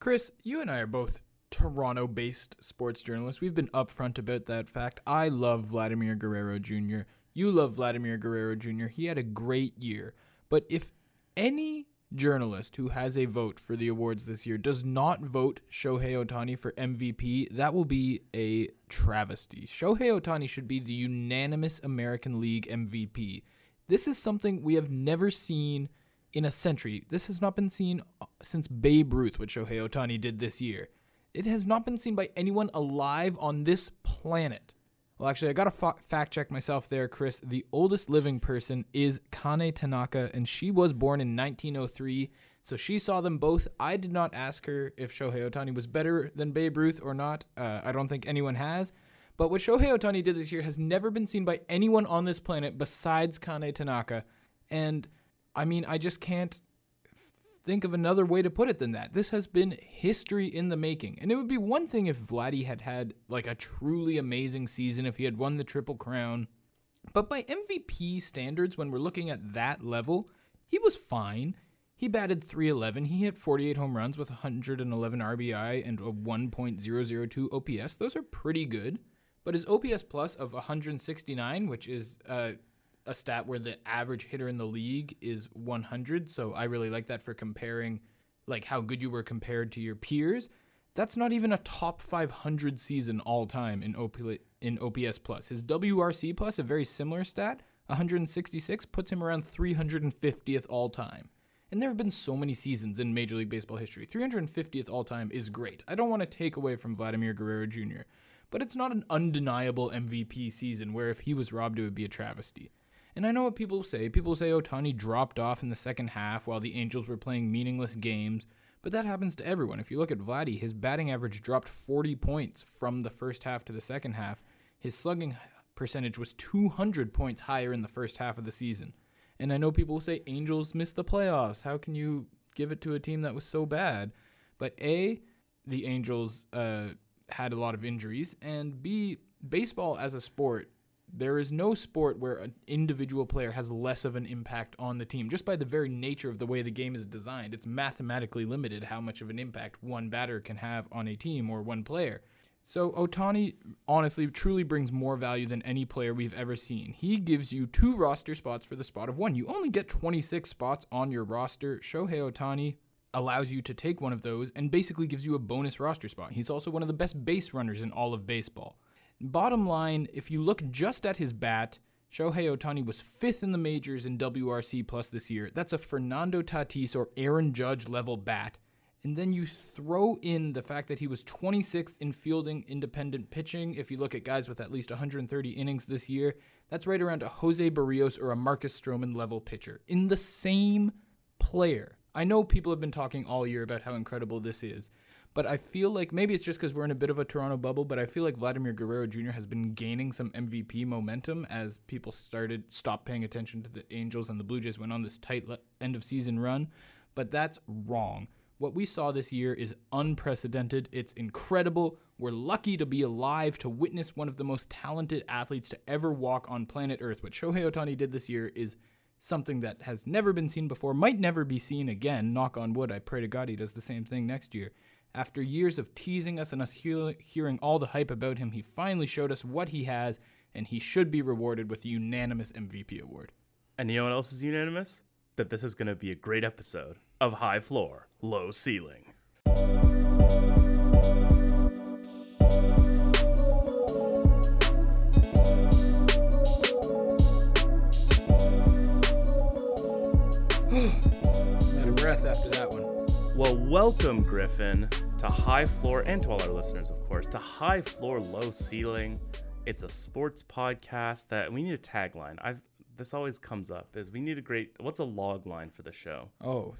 Chris, you and I are both Toronto based sports journalists. We've been upfront about that fact. I love Vladimir Guerrero Jr. You love Vladimir Guerrero Jr. He had a great year. But if any journalist who has a vote for the awards this year does not vote Shohei Ohtani for MVP, that will be a travesty. Shohei Ohtani should be the unanimous American League MVP. This is something we have never seen in a century. This has not been seen uh, since Babe Ruth, which Shohei Ohtani did this year. It has not been seen by anyone alive on this planet. Well, actually, I got to fa- fact check myself there, Chris. The oldest living person is Kane Tanaka, and she was born in 1903. So she saw them both. I did not ask her if Shohei Ohtani was better than Babe Ruth or not. Uh, I don't think anyone has. But what Shohei Ohtani did this year has never been seen by anyone on this planet besides Kane Tanaka. And I mean, I just can't think of another way to put it than that. This has been history in the making. And it would be one thing if Vladdy had had like a truly amazing season, if he had won the Triple Crown. But by MVP standards, when we're looking at that level, he was fine. He batted 311. He hit 48 home runs with 111 RBI and a 1.002 OPS. Those are pretty good. But his OPS plus of 169, which is uh, a stat where the average hitter in the league is 100. So I really like that for comparing like how good you were compared to your peers. That's not even a top 500 season all time in OP, in OPS plus. His WRC plus, a very similar stat, 166 puts him around 350th all time. And there have been so many seasons in Major League Baseball history. 350th all time is great. I don't want to take away from Vladimir Guerrero Jr., but it's not an undeniable MVP season where if he was robbed, it would be a travesty. And I know what people say. People say Ohtani dropped off in the second half while the Angels were playing meaningless games. But that happens to everyone. If you look at Vladdy, his batting average dropped 40 points from the first half to the second half. His slugging percentage was 200 points higher in the first half of the season. And I know people will say Angels missed the playoffs. How can you give it to a team that was so bad? But A, the Angels uh, had a lot of injuries, and B, baseball as a sport there is no sport where an individual player has less of an impact on the team. Just by the very nature of the way the game is designed, it's mathematically limited how much of an impact one batter can have on a team or one player. So Ohtani honestly truly brings more value than any player we've ever seen. He gives you two roster spots for the spot of one. You only get 26 spots on your roster. Shohei Ohtani allows you to take one of those and basically gives you a bonus roster spot. He's also one of the best base runners in all of baseball. Bottom line, if you look just at his bat, Shohei Ohtani was fifth in the majors in WRC plus this year. That's a Fernando Tatis or Aaron Judge level bat. And then you throw in the fact that he was 26th in fielding independent pitching. If you look at guys with at least 130 innings this year, that's right around a Jose Berrios or a Marcus Stroman level pitcher in the same player. I know people have been talking all year about how incredible this is, but I feel like maybe it's just because we're in a bit of a Toronto bubble, but I feel like Vladimir Guerrero Jr. has been gaining some MVP momentum as people started stop paying attention to the Angels and the Blue Jays went on this tight le- end of season run. But that's wrong. What we saw this year is unprecedented. It's incredible. We're lucky to be alive to witness one of the most talented athletes to ever walk on planet Earth. What Shohei Ohtani did this year is something that has never been seen before, might never be seen again. Knock on wood. I pray to God he does the same thing next year. After years of teasing us and us he- hearing all the hype about him, he finally showed us what he has, and he should be rewarded with the unanimous MVP award. And you know what else is unanimous? That this is going to be a great episode of High Floor, Low Ceiling. Well, welcome, Griffin, to High Floor, and to all our listeners, of course, to High Floor, Low Ceiling. It's a sports podcast that we need a tagline. I've this always comes up is we need a great what's a log line for the show Oh,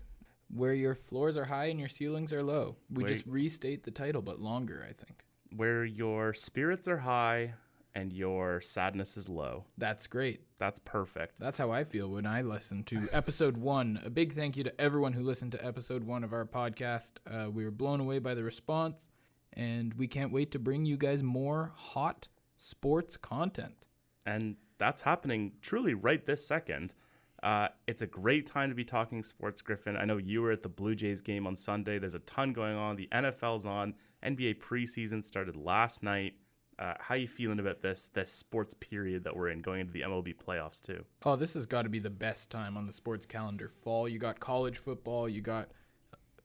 where your floors are high and your ceilings are low. We Where- just restate the title, but longer, I think. where your spirits are high and your sadness is low That's great. that's perfect That's how I feel when I listen to episode one. A big thank you to everyone who listened to episode one of our podcast. Uh, we were blown away by the response, and we can't wait to bring you guys more hot sports content. and that's happening truly right this second Uh, it's a great time to be talking sports, Griffin. I know you were at the Blue Jays game on Sunday. There's a ton going on. The NFL's on. NBA preseason started last night. Uh, how you feeling about this this sports period that we're in, going into the MLB playoffs too? Oh, this has got to be the best time on the sports calendar. Fall, you got college football, you got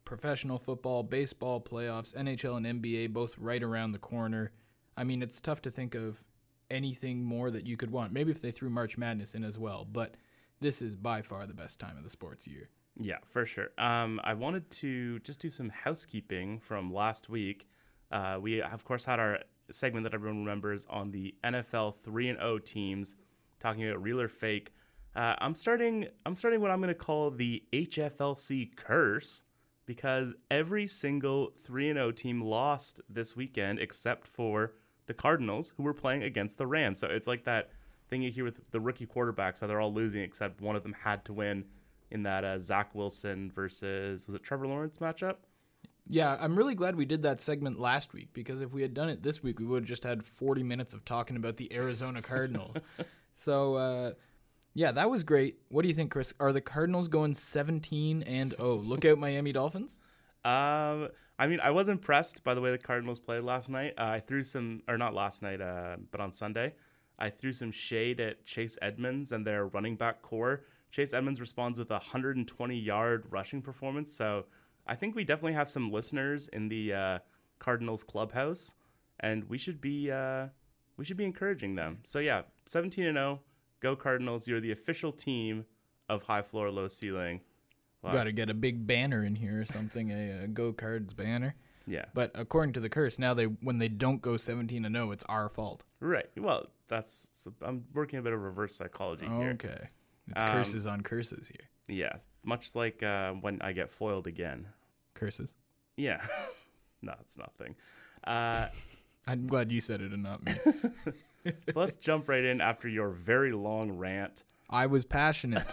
professional football, baseball playoffs, NHL and NBA both right around the corner. I mean, it's tough to think of anything more that you could want. Maybe if they threw March Madness in as well, but this is by far the best time of the sports year. Yeah, for sure. Um, I wanted to just do some housekeeping from last week. Uh, we, of course, had our segment that everyone remembers on the NFL 3 and 0 teams, talking about real or fake. Uh, I'm starting. I'm starting what I'm going to call the HFLC curse because every single 3 and 0 team lost this weekend except for the Cardinals, who were playing against the Rams. So it's like that thing you hear with the rookie quarterbacks, how they're all losing except one of them had to win in that uh, Zach Wilson versus was it Trevor Lawrence matchup? Yeah, I'm really glad we did that segment last week because if we had done it this week, we would have just had 40 minutes of talking about the Arizona Cardinals. so, uh, yeah, that was great. What do you think, Chris? Are the Cardinals going 17 and oh, look out Miami Dolphins? Um, I mean, I was impressed by the way the Cardinals played last night. Uh, I threw some, or not last night, uh, but on Sunday, I threw some shade at Chase Edmonds and their running back corps. Chase Edmonds responds with a 120 yard rushing performance. So I think we definitely have some listeners in the uh, Cardinals clubhouse, and we should be uh, we should be encouraging them. So yeah, 17 and 0, go Cardinals! You're the official team of High Floor Low Ceiling. Wow. Got to get a big banner in here or something, a, a Go Cards banner. Yeah. But according to the curse, now they when they don't go 17 and 0, it's our fault. Right. Well, that's so I'm working a bit of reverse psychology here. Okay. It's um, curses on curses here. Yeah, much like uh, when I get foiled again. Curses. Yeah. no, it's nothing. Uh, I'm glad you said it and not me. let's jump right in after your very long rant. I was passionate.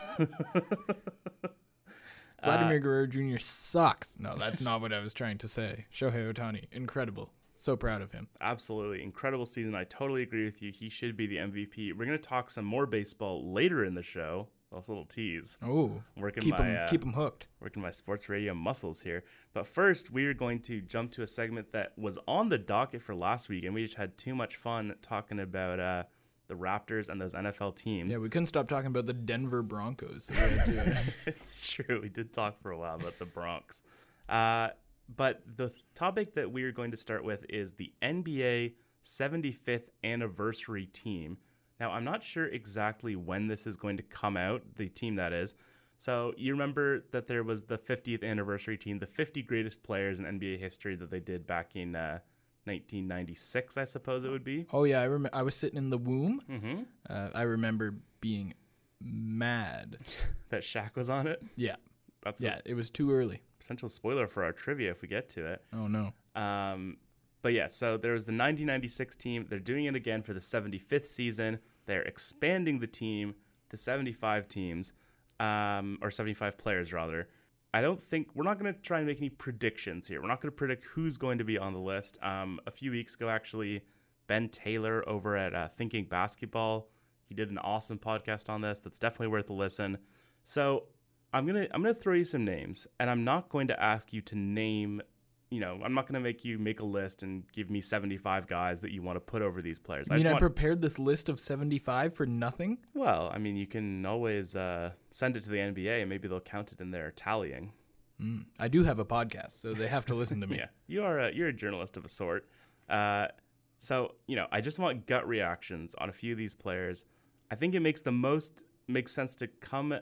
Vladimir uh, Guerrero Jr. sucks. No, that's not what I was trying to say. Shohei Ohtani, incredible. So proud of him. Absolutely. Incredible season. I totally agree with you. He should be the MVP. We're going to talk some more baseball later in the show. That's a little tease. Oh, working keep my him, uh, keep him hooked. Working my sports radio muscles here. But first, we are going to jump to a segment that was on the docket for last week, and we just had too much fun talking about uh, the Raptors and those NFL teams. Yeah, we couldn't stop talking about the Denver Broncos. So it's true. We did talk for a while about the Bronx. Uh, but the topic that we are going to start with is the NBA 75th anniversary team. Now, I'm not sure exactly when this is going to come out, the team that is. So, you remember that there was the 50th anniversary team, the 50 greatest players in NBA history that they did back in uh, 1996, I suppose it would be. Oh yeah, I remember. I was sitting in the womb. Mm-hmm. Uh, I remember being mad that Shaq was on it. Yeah, that's yeah. it was too early. Potential spoiler for our trivia if we get to it. Oh no. Um, but yeah, so there was the 1996 team. They're doing it again for the 75th season. They're expanding the team to 75 teams, um, or 75 players rather. I don't think we're not going to try and make any predictions here. We're not going to predict who's going to be on the list. Um, a few weeks ago, actually, Ben Taylor over at uh, Thinking Basketball, he did an awesome podcast on this. That's definitely worth a listen. So I'm gonna I'm gonna throw you some names, and I'm not going to ask you to name you know, I'm not going to make you make a list and give me 75 guys that you want to put over these players. I mean I, want... prepared this list of 75 for nothing? Well, I mean, you can always uh, send it to the NBA and maybe they'll count it in their tallying. Mm. I do have a podcast, so they have to listen to me. yeah, you are a, you're a journalist of a sort. Uh, so you know, I just want gut reactions on a few of these players. I think it makes the most makes sense to come.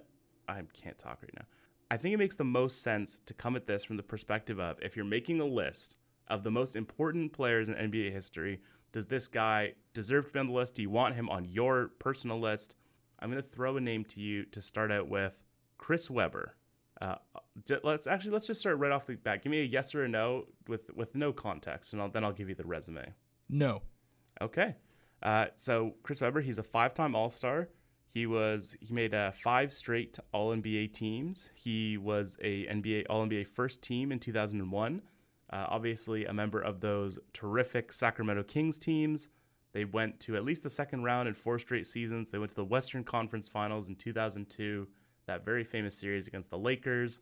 I can't talk right now. I think it makes the most sense to come at this from the perspective of if you're making a list of the most important players in NBA history, does this guy deserve to be on the list? Do you want him on your personal list? I'm going to throw a name to you to start out with Chris Webber. Uh, let's actually let's just start right off the bat. Give me a yes or a no with with no context, and I'll, then I'll give you the resume. No. Okay. Uh, so Chris Webber, he's a five-time All-Star. He was he made uh, five straight All NBA teams. He was a NBA All NBA first team in 2001. Uh, obviously, a member of those terrific Sacramento Kings teams. They went to at least the second round in four straight seasons. They went to the Western Conference Finals in 2002. that very famous series against the Lakers.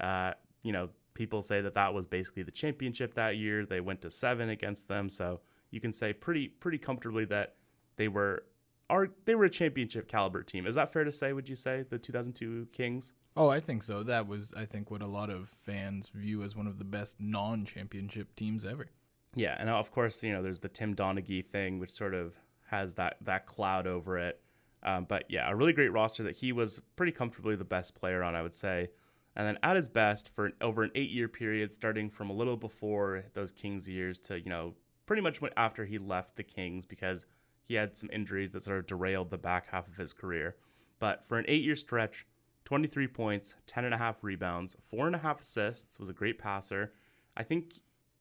Uh, you know, people say that that was basically the championship that year. They went to seven against them, so you can say pretty pretty comfortably that they were are they were a championship caliber team. Is that fair to say? Would you say the 2002 Kings? Oh, I think so. That was, I think, what a lot of fans view as one of the best non-championship teams ever. Yeah, and of course, you know, there's the Tim Donaghy thing, which sort of has that that cloud over it. Um, but yeah, a really great roster that he was pretty comfortably the best player on, I would say. And then at his best for over an eight-year period, starting from a little before those Kings years to you know pretty much after he left the Kings because he had some injuries that sort of derailed the back half of his career. But for an eight-year stretch, 23 points, 10 and a half rebounds, four and a half assists, was a great passer. I think,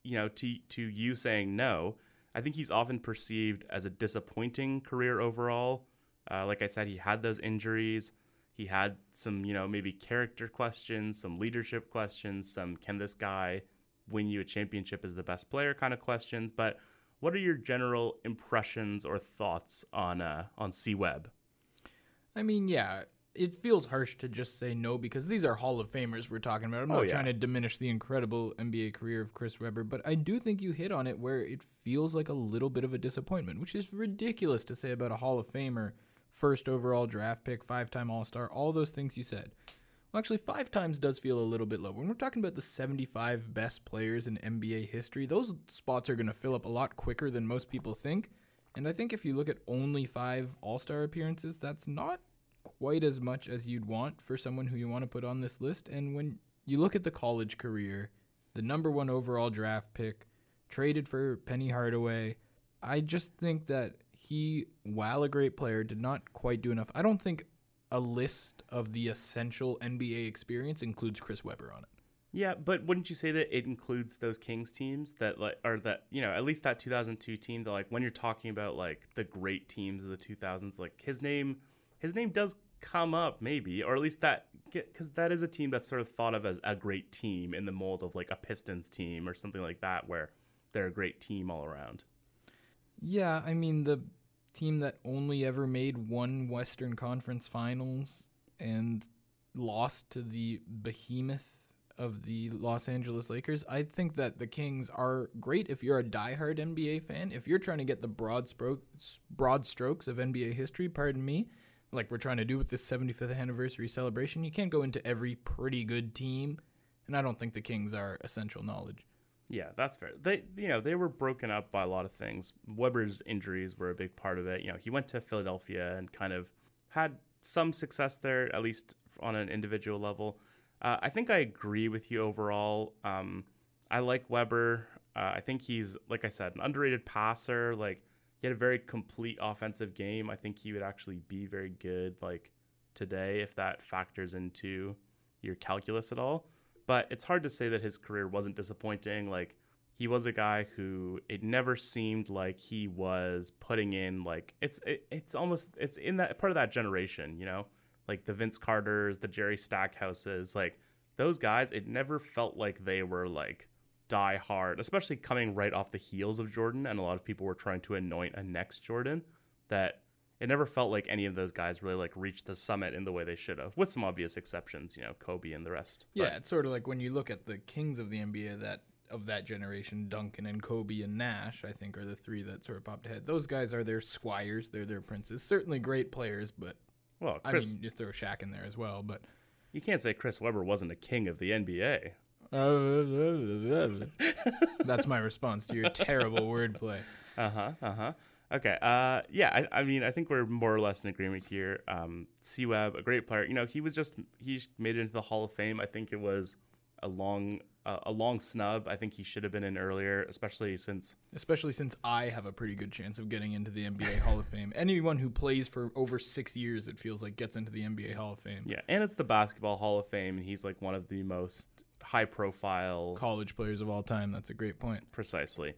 you know, to, to you saying no, I think he's often perceived as a disappointing career overall. Uh, like I said, he had those injuries. He had some, you know, maybe character questions, some leadership questions, some can this guy win you a championship as the best player kind of questions. But what are your general impressions or thoughts on uh, on C Webb? I mean, yeah, it feels harsh to just say no because these are Hall of Famers we're talking about. I'm Oh, not yeah. trying to diminish the incredible NBA career of Chris Webber, but I do think you hit on it where it feels like a little bit of a disappointment, which is ridiculous to say about a Hall of Famer, first overall draft pick, five time All Star, all those things you said. Well, actually, five times does feel a little bit low. When we're talking about the 75 best players in NBA history, those spots are going to fill up a lot quicker than most people think. And I think if you look at only five All Star appearances, that's not quite as much as you'd want for someone who you want to put on this list. And when you look at the college career, the number one overall draft pick, traded for Penny Hardaway, I just think that he, while a great player, did not quite do enough. I don't think a list of the essential NBA experience includes Chris Webber on it. Yeah, but wouldn't you say that it includes those Kings teams that like or that you know at least that 2002 team that like when you're talking about like the great teams of the 2000s like his name his name does come up maybe or at least that because that is a team that's sort of thought of as a great team in the mold of like a Pistons team or something like that where they're a great team all around. Yeah, I mean the team that only ever made one Western Conference Finals and lost to the behemoth of the Los Angeles Lakers. I think that the Kings are great if you're a diehard NBA fan. If you're trying to get the broad spro- broad strokes of NBA history, pardon me, like we're trying to do with this 75th anniversary celebration, you can't go into every pretty good team, and I don't think the Kings are essential knowledge. Yeah, that's fair. They, you know, they were broken up by a lot of things. Webber's injuries were a big part of it. You know, he went to Philadelphia and kind of had some success there, at least on an individual level. Uh, I think I agree with you overall. Um, I like Weber. Uh, I think he's, like I said, an underrated passer. Like he had a very complete offensive game. I think he would actually be very good, like today, if that factors into your calculus at all but it's hard to say that his career wasn't disappointing. Like he was a guy who it never seemed like he was putting in like it's it, it's almost it's in that part of that generation, you know, like the Vince Carters, the Jerry Stackhouses, like those guys. It never felt like they were like die hard, especially coming right off the heels of Jordan, and a lot of people were trying to anoint a next Jordan. That it never felt like any of those guys really like reached the summit in the way they should have, with some obvious exceptions, you know, Kobe and the rest. But- Yeah, it's sort of like when you look at the kings of the NBA that of that generation, Duncan and Kobe and Nash, I think are the three that sort of popped ahead. Those guys are their squires, they're their princes. Certainly great players, but Well, I mean, you throw Shaq in there as well. But you can't say Chris Webber wasn't a king of the NBA. that's my response to your terrible wordplay. Uh huh. Uh huh. Okay. Uh, yeah. I, I mean, I think we're more or less in agreement here. Um, C Webb, a great player. You know, he was just he made it into the Hall of Fame. I think it was a long uh, a long snub. I think he should have been in earlier, especially since Especially since I have a pretty good chance of getting into the NBA Hall of Fame. Anyone who plays for over six years, it feels like, gets into the NBA Hall of Fame. yeah, and it's the Basketball Hall of Fame, and he's like one of the most high profile College players of all time. That's a great point. precisely.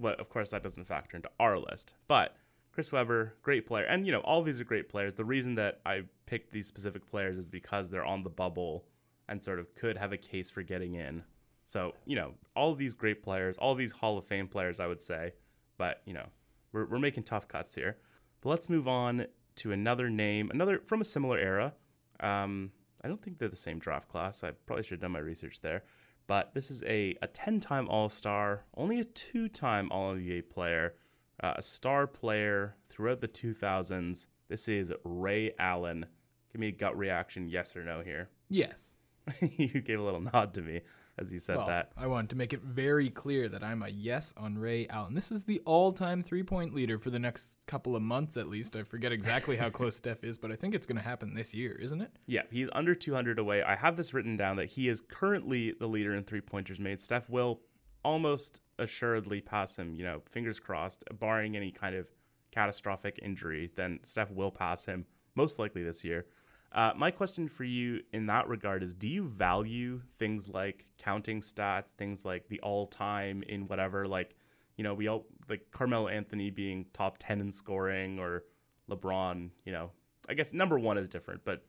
But of course, that doesn't factor into our list. But Chris Webber, great player, and you know all these are great players. The reason that I picked these specific players is because they're on the bubble and sort of could have a case for getting in. So you know all these great players, all these Hall of Fame players, I would say. But you know we're we're making tough cuts here. But let's move on to another name, another from a similar era. Um, I don't think they're the same draft class. I probably should have done my research there. But this is a, a 10 time All Star, only a two time All NBA player, uh, a star player throughout the 2000s. This is Ray Allen. Give me a gut reaction, yes or no here. Yes. you gave a little nod to me as you said Well, that. I wanted to make it very clear that I'm a yes on Ray Allen. This is the all-time three-point leader for the next couple of months at least. I forget exactly how close Steph is, but I think it's going to happen this year, isn't it? Yeah, he's under 200 away. I have this written down that he is currently the leader in three pointers made. Steph will almost assuredly pass him, you know, fingers crossed, barring any kind of catastrophic injury, then Steph will pass him most likely this year. Uh, my question for you in that regard is do you value things like counting stats, things like the all time in whatever, like, you know, we all like Carmelo Anthony being top 10 in scoring or LeBron, you know, I guess number one is different, but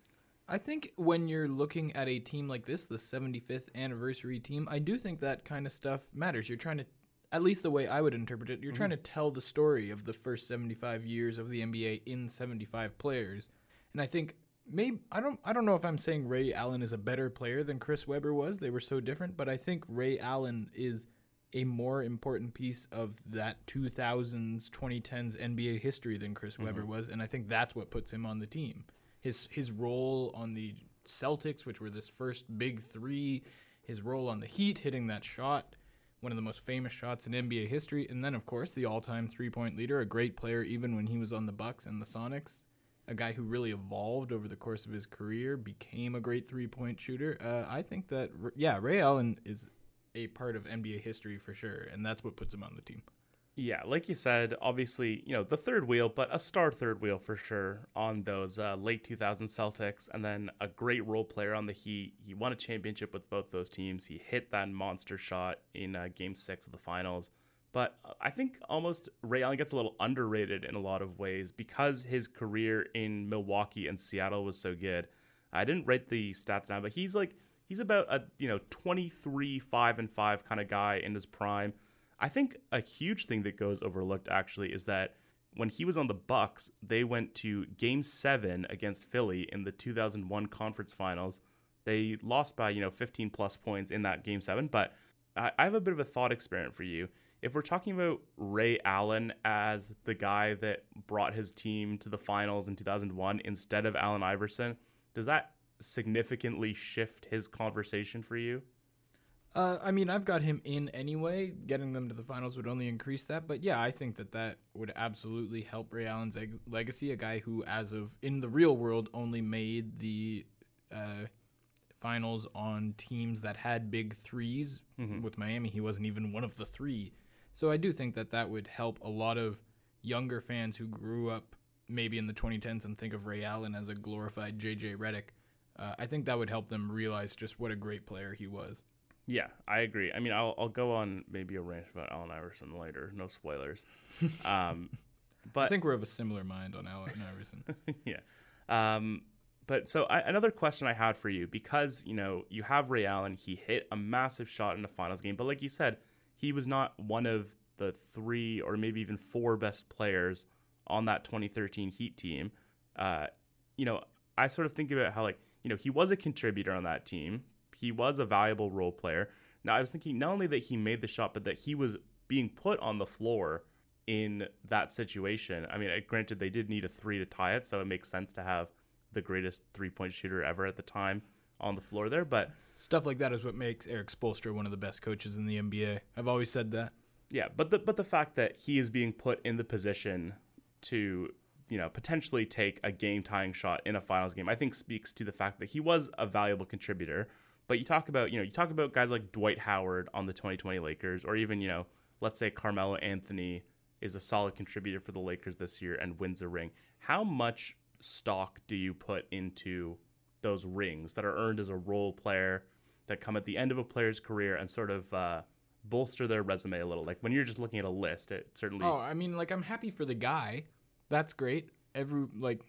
I think when you're looking at a team like this, the 75th anniversary team, I do think that kind of stuff matters. You're trying to, at least the way I would interpret it, you're trying to tell the story of the first 75 years of the NBA in 75 players. And I think maybe I don't I don't know if I'm saying Ray Allen is a better player than Chris Webber was. They were so different, but I think Ray Allen is a more important piece of that 2000s 2010s NBA history than Chris mm-hmm. Webber was, and I think that's what puts him on the team. His his role on the Celtics, which were this first big 3, his role on the Heat hitting that shot, one of the most famous shots in NBA history, and then of course the all-time three-point leader, a great player even when he was on the Bucks and the Sonics a guy who really evolved over the course of his career, became a great three point shooter. Uh, I think that, yeah, Ray Allen is a part of NBA history for sure, and that's what puts him on the team. Yeah, like you said, obviously, you know, the third wheel, but a star third wheel for sure on those uh, late 2000 Celtics, and then a great role player on the Heat. He won a championship with both those teams. He hit that monster shot in uh, game six of the finals. But I think almost Ray Allen gets a little underrated in a lot of ways because his career in Milwaukee and Seattle was so good. I didn't write the stats down, but he's like he's about a you know 23 5 and 5 kind of guy in his prime. I think a huge thing that goes overlooked actually is that when he was on the Bucks, they went to game 7 against Philly in the 2001 conference finals. They lost by, you know, 15 plus points in that game 7, but I I have a bit of a thought experiment for you if we're talking about Ray Allen as the guy that brought his team to the finals in 2001 instead of Allen Iverson, does that significantly shift his conversation for you? Uh, I mean, I've got him in anyway. Getting them to the finals would only increase that. But yeah, I think that that would absolutely help Ray Allen's eg- legacy. A guy who, as of in the real world, only made the uh, finals on teams that had big 3s With Miami, he wasn't even one of the three. So I do think that that would help a lot of younger fans who grew up maybe in the 2010s and think of Ray Allen as a glorified JJ Redick. Uh, I think that would help them realize just what a great player he was. Yeah, I agree. I mean, I'll, I'll go on maybe a rant about Allen Iverson later. No spoilers. Um, but I think we're of a similar mind on Allen Iverson. yeah. Um, but so I, another question I had for you because you know you have Ray Allen, he hit a massive shot in the finals game, but like you said, he was not one of the three or maybe even four best players on that 2013 Heat team. Uh, you know, I sort of think about how like you know he was a contributor on that team. He was a valuable role player. Now I was thinking not only that he made the shot, but that he was being put on the floor in that situation. I mean, uh, granted they did need a three to tie it, so it makes sense to have the greatest three point shooter ever at the time on the floor there. But Stuff like that is what makes Erik Spoelstra one of the best coaches in the NBA. I've always said that. yeah, but the but the fact that he is being put in the position to you know potentially take a game tying shot in a finals game, I think speaks to the fact that he was a valuable contributor. But you talk about you know you talk about guys like Dwight Howard on the 2020 Lakers, or even you know let's say Carmelo Anthony is a solid contributor for the Lakers this year and wins a ring. How much stock do you put into those rings that are earned as a role player that come at the end of a player's career and sort of uh, bolster their resume a little? Like when you're just looking at a list, it certainly. Oh, I mean, like I'm happy for the guy. That's great. Every like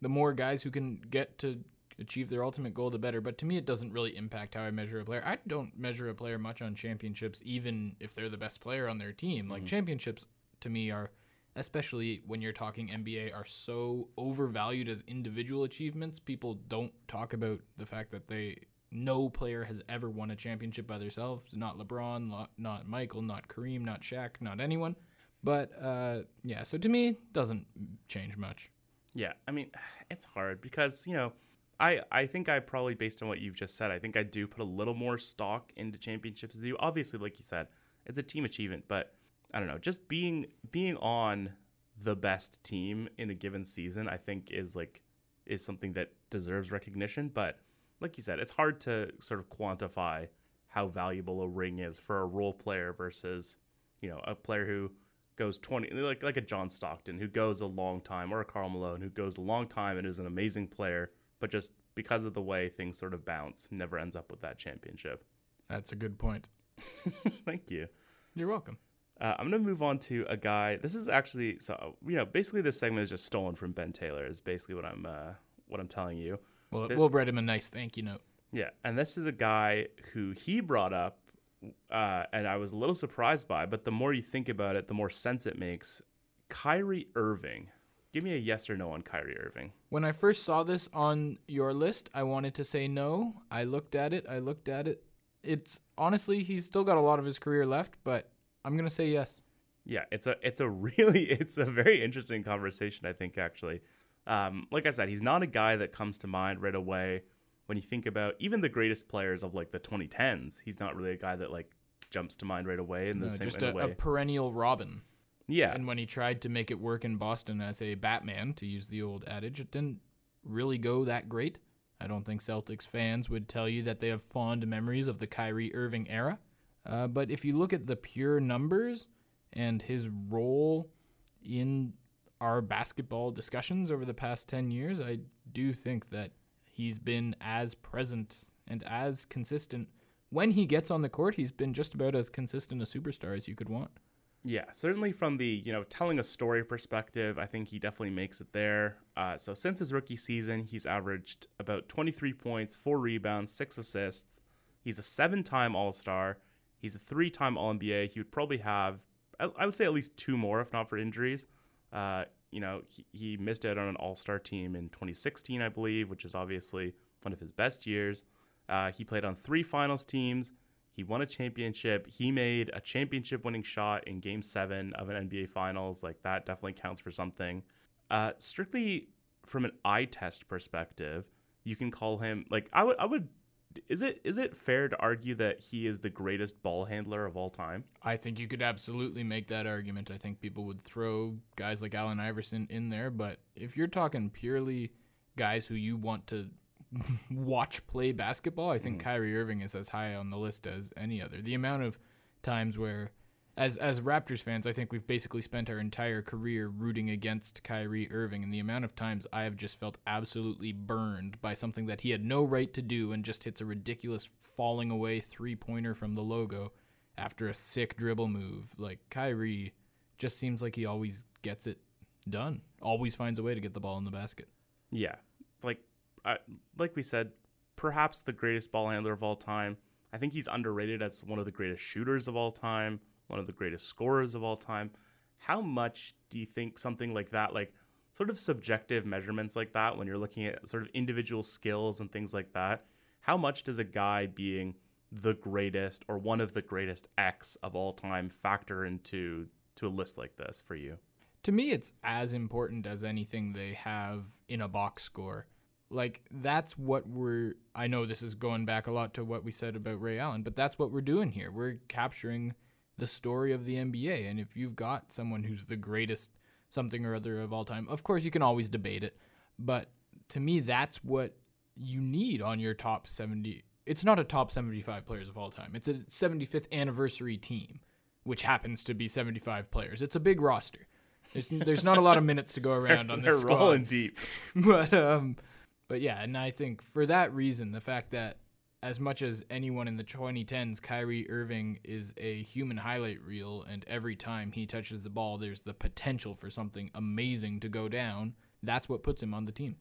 the more guys who can get to achieve their ultimate goal, the better. But to me, it doesn't really impact how I measure a player. I don't measure a player much on championships, even if they're the best player on their team. Like championships to me are especially when you're talking NBA, are so overvalued as individual achievements. People don't talk about the fact that they no player has ever won a championship by themselves. Not LeBron, not, Michael, not Kareem, not Shaq, not anyone. But uh, yeah, so to me, doesn't change much. Yeah, I mean, it's hard because you know, I I think I probably based on what you've just said, I think I do put a little more stock into championships than you. Obviously, like you said, it's a team achievement, but I don't know, just being being on the best team in a given season, I think is like is something that deserves recognition. But like you said, it's hard to sort of quantify how valuable a ring is for a role player versus you know a player who goes 20 like like a John Stockton who goes a long time or a Karl Malone who goes a long time and is an amazing player but just because of the way things sort of bounce never ends up with that championship. That's a good point. Thank you. You're welcome. Uh, I'm gonna move on to a guy. This is actually so you know basically this segment is just stolen from Ben Taylor. Is basically what I'm uh, what I'm telling you. Well, we'll write him a nice thank you note. Yeah, and this is a guy who he brought up uh, and I was a little surprised by, but the more you think about it, the more sense it makes. Kyrie Irving. Give me a yes or no on Kyrie Irving. When I first saw this on your list, I wanted to say no. I looked at it. I looked at it. It's honestly, he's still got a lot of his career left, but I'm gonna say yes. Yeah, it's a it's a really it's a very interesting conversation. I think actually, um, like I said, he's not a guy that comes to mind right away when you think about even the greatest players of like the 2010s, he's not really a guy that like jumps to mind right away in the No, same just a, a perennial Robin. yeah, And when he tried to make it work in Boston as a Batman, to use the old adage, it didn't really go that great. I don't think Celtics fans would tell you that they have fond memories of the Kyrie Irving era. Uh, but if you look at the pure numbers and his role in our basketball discussions over the past 10 years, I do think that he's been as present and as consistent. When he gets on the court, he's been just about as consistent a superstar as you could want. Yeah, certainly from the you know telling a story perspective, I think he definitely makes it there. Uh, so since his rookie season, he's averaged about 23 points, four rebounds, six assists. He's a seven-time All-Star. He's a three-time All-NBA. He would probably have, I, would say, at least two more, if not for injuries. Uh, you know, he, he missed out on an All-Star team in 2016, I believe, which is obviously one of his best years. Uh, he played on three finals teams. He won a championship. He made a championship winning shot in game seven of an NBA Finals. Like, that definitely counts for something. Uh, strictly from an eye test perspective, you can call him like I would I would is it is it fair to argue that he is the greatest ball handler of all time? I think you could absolutely make that argument. I think people would throw guys like Allen Iverson in there, but if you're talking purely guys who you want to watch play basketball, I think mm. Kyrie Irving is as high on the list as any other. The amount of times where as as Raptors fans, I think we've basically spent our entire career rooting against Kyrie Irving, and the amount of times I have just felt absolutely burned by something that he had no right to do and just hits a ridiculous falling away three pointer from the logo after a sick dribble move. Like Kyrie just seems like he always gets it done, always finds a way to get the ball in the basket. Yeah, like like we said, perhaps the greatest ball handler of all time. I think he's underrated as one of the greatest shooters of all time, one of the greatest scorers of all time. How much do you think something like that, like sort of subjective measurements like that, when you're looking at sort of individual skills and things like that, how much does a guy being the greatest or one of the greatest X of all time factor into to a list like this for you? To me, it's as important as anything they have in a box score. Like, that's what we're. I know this is going back a lot to what we said about Ray Allen, but that's what we're doing here. We're capturing the story of the NBA. And if you've got someone who's the greatest something or other of all time, of course, you can always debate it. But to me, that's what you need on your top 70. It's not a top 75 players of all time, it's a 75th anniversary team, which happens to be 75 players. It's a big roster. There's, there's not a lot of minutes to go around on They're this squad rolling deep. but um but yeah and i think for that reason the fact that as much as anyone in the 2010s kyrie irving is a human highlight reel and every time he touches the ball there's the potential for something amazing to go down that's what puts him on the team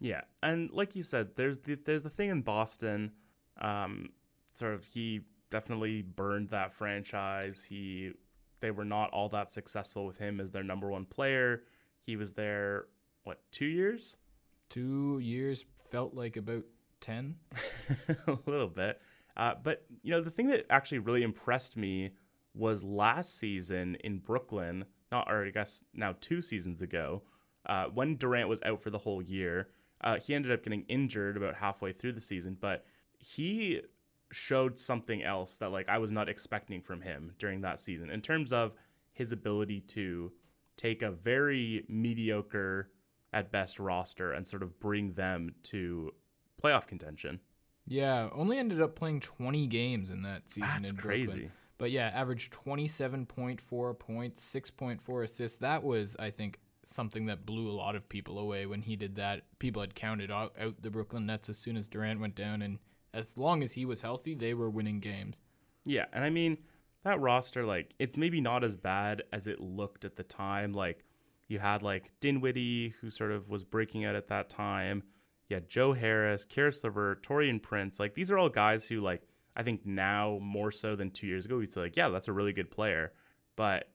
Yeah, and like you said, there's the there's the thing in Boston. Um, sort of he definitely burned that franchise. He they were not all that successful with him as their number one player. He was there, what, two years? Two years felt like about 10. a little bit. Uh, but, you know, the thing that actually really impressed me was last season in Brooklyn, not, or I guess now two seasons ago, uh, when Durant was out for the whole year. Uh, he ended up getting injured about halfway through the season, but he showed something else that like I was not expecting from him during that season in terms of his ability to take a very mediocre at best roster and sort of bring them to playoff contention. Yeah, only ended up playing 20 games in that season. That's in crazy. But yeah, averaged 27.4 points, 6.4 assists. That was, I think, something that blew a lot of people away when he did that. People had counted out, out the Brooklyn Nets as soon as Durant went down, and as long as he was healthy, they were winning games. Yeah, and I mean that roster, like it's maybe not as bad as it looked at the time. Like you had like Dinwiddie, who sort of was breaking out at that time. Had Joe Harris, Caris LeVert, Taurean Prince. Like these are all guys who like I think now more so than two years ago we'd say like yeah that's a really good player, but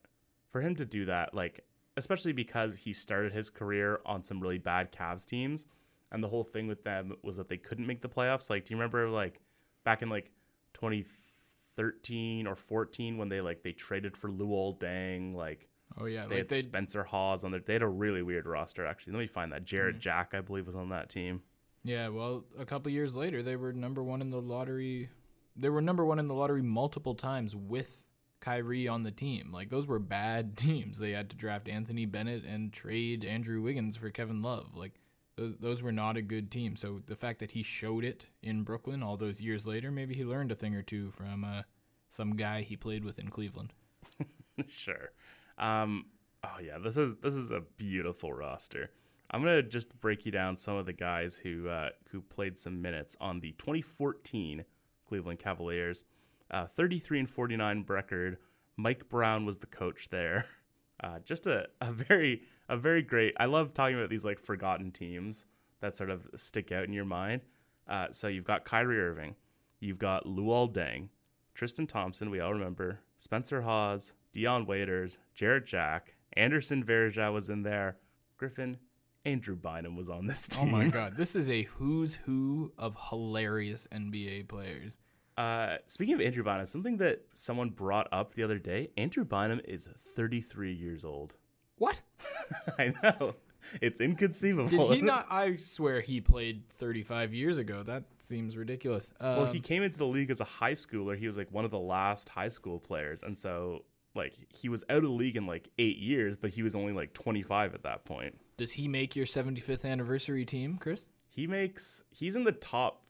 for him to do that like especially because he started his career on some really bad Cavs teams and the whole thing with them was that they couldn't make the playoffs. Like, do you remember like back in like 2013 or 14 when they like they traded for Luol Deng? Like, oh yeah, they like had Spencer Hawes on there. They had a really weird roster actually. Let me find that. Jarrett mm-hmm. Jack, I believe, was on that team. Yeah, well, a couple years later, they were number one in the lottery. They were number one in the lottery multiple times with Kyrie on the team. Like those were bad teams. They had to draft Anthony Bennett and trade Andrew Wiggins for Kevin Love. Like those, those were not a good team. So the fact that he showed it in Brooklyn all those years later, maybe he learned a thing or two from uh, some guy he played with in Cleveland. sure. Um, oh yeah, this is this is a beautiful roster. I'm gonna just break you down some of the guys who uh, who played some minutes on the 2014 Cleveland Cavaliers. Uh, 33 and 49 record. Mike Brown was the coach there. Uh, just a, a very a very great. I love talking about these like forgotten teams that sort of stick out in your mind. Uh, so you've got Kyrie Irving, you've got Luol Deng, Tristan Thompson. We all remember Spencer Hawes, Dion Waiters, Jarrett Jack, Anderson Varejao was in there. Griffin, Andrew Bynum was on this team. Oh my god, this is a who's who of hilarious NBA players. Uh, speaking of Andrew Bynum, something that someone brought up the other day: Andrew Bynum is 33 years old. What? I know. It's inconceivable. Did he not? I swear he played 35 years ago. That seems ridiculous. Um, well, he came into the league as a high schooler. He was like one of the last high school players, and so like he was out of the league in like eight years, but he was only like 25 at that point. Does he make your 75th anniversary team, Chris? He makes. He's in the top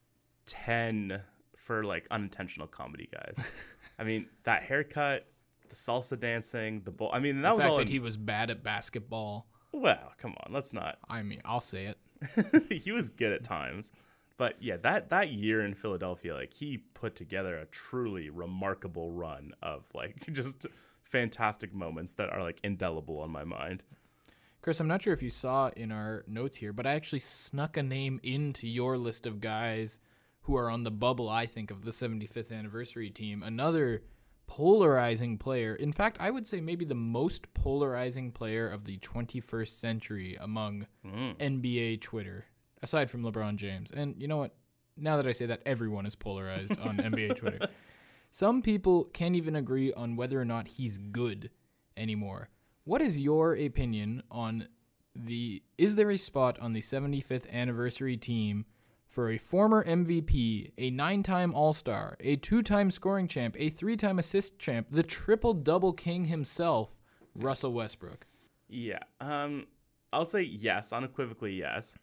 10 for like unintentional comedy guys. I mean, that haircut, the salsa dancing, the ball. I mean, that the was fact all. that in, he was bad at basketball. Well, come on, let's not. I mean, I'll say it. he was good at times, but yeah, that that year in Philadelphia, like he put together a truly remarkable run of like just fantastic moments that are like indelible on my mind. Chris, I'm not sure if you saw in our notes here, but I actually snuck a name into your list of guys who are on the bubble, I think, of the 75th anniversary team. Another polarizing player. In fact, I would say maybe the most polarizing player of the 21st century among mm. NBA Twitter, aside from LeBron James. And you know what? Now that I say that, everyone is polarized on NBA Twitter. Some people can't even agree on whether or not he's good anymore. What is your opinion on the is there a spot on the 75th anniversary team for a former MVP, a nine time All Star, a two time scoring champ, a three time assist champ, the triple double king himself, Russell Westbrook? Yeah. Um, I'll say yes, unequivocally yes.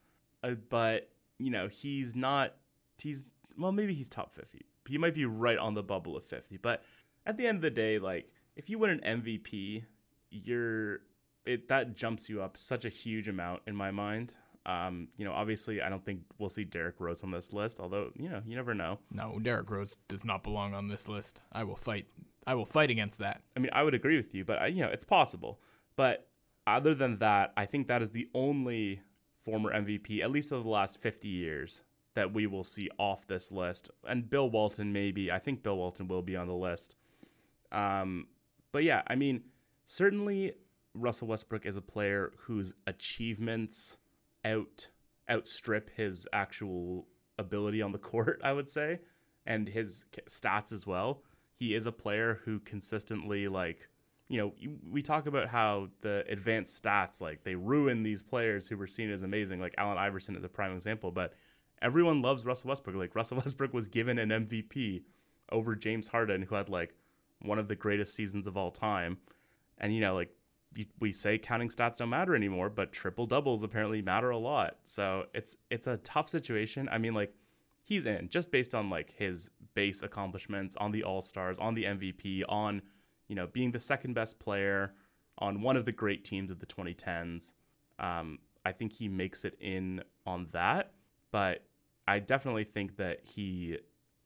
Uh, but, you know, he's not, he's, well, maybe he's top 50. He might be right on the bubble of 50. But at the end of the day, like, if you win an MVP, you're, it, that jumps you up such a huge amount in my mind. Um, you know, obviously, I don't think we'll see Derrick Rose on this list. Although, you know, you never know. No, Derrick Rose does not belong on this list. I will fight. I will fight against that. I mean, I would agree with you, but I, you know, it's possible. But other than that, I think that is the only former MVP, at least of the last 50 years, that we will see off this list. And Bill Walton, maybe. I think Bill Walton will be on the list. Um, but yeah, I mean, certainly Russell Westbrook is a player whose achievements out outstrip his actual ability on the court, I would say, and his stats as well. He is a player who consistently like you know, we talk about how the advanced stats like they ruin these players who were seen as amazing. Like Allen Iverson is a prime example, but everyone loves Russell Westbrook. Like Russell Westbrook was given an MVP over James Harden, who had like one of the greatest seasons of all time. And you know, like we say counting stats don't matter anymore, but triple doubles apparently matter a lot. So it's it's a tough situation. I mean, like he's in just based on like his base accomplishments on the All Stars, on the MVP, on you know being the second best player on one of the great teams of the 2010s. Um, I think he makes it in on that, but I definitely think that he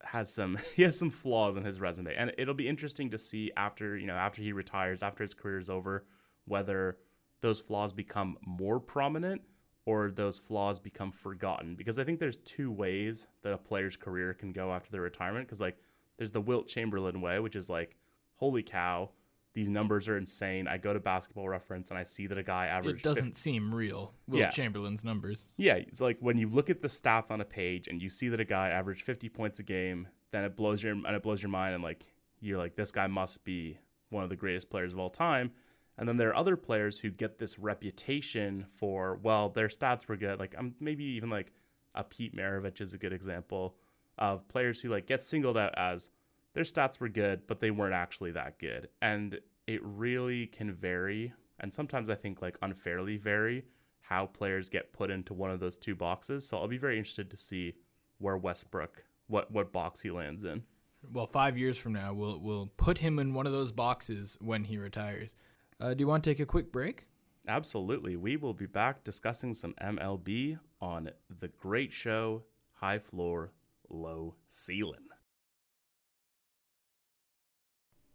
has some he has some flaws in his resume, and it'll be interesting to see after you know after he retires, after his career is over, whether those flaws become more prominent or those flaws become forgotten. Because I think there's two ways that a player's career can go after their retirement. Because like there's the Wilt Chamberlain way, which is like, holy cow, these numbers are insane. I go to Basketball Reference and I see that a guy averaged. It doesn't 50. seem real. Wilt yeah. Chamberlain's numbers. Yeah, it's like when you look at the stats on a page and you see that a guy averaged 50 points a game, then it blows your and it blows your mind and like you're like this guy must be one of the greatest players of all time. And then there are other players who get this reputation for well, their stats were good. Like I'm um, maybe even like a Pete Maravich is a good example of players who like get singled out as their stats were good, but they weren't actually that good. And it really can vary. And sometimes I think like unfairly vary how players get put into one of those two boxes. So I'll be very interested to see where Westbrook, what, what box he lands in. Well, five years from now, we'll, we'll put him in one of those boxes when he retires. Uh, do you want to take a quick break? Absolutely. We will be back discussing some MLB on the great show, High Floor, Low Ceiling.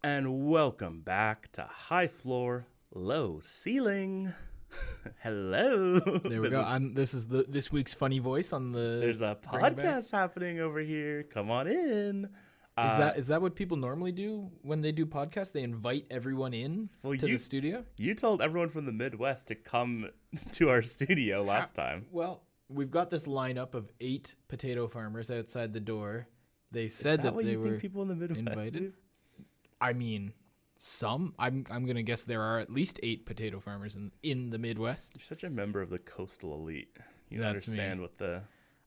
And welcome back to High Floor, Low Ceiling. Hello. There we go. I'm, this is the this week's funny voice on the. There's a podcast happening over here. Come on in. Uh, is that is that what people normally do when they do podcasts? They invite everyone in well, to you, the studio. You told everyone from the Midwest to come to our studio last time. Well, we've got this lineup of eight potato farmers outside the door. They said that, that they were people in the Midwest invited. Do? I mean, some. I'm I'm gonna guess there are at least eight potato farmers in in the Midwest. You're such a member of the coastal elite. You don't That's understand me. what the.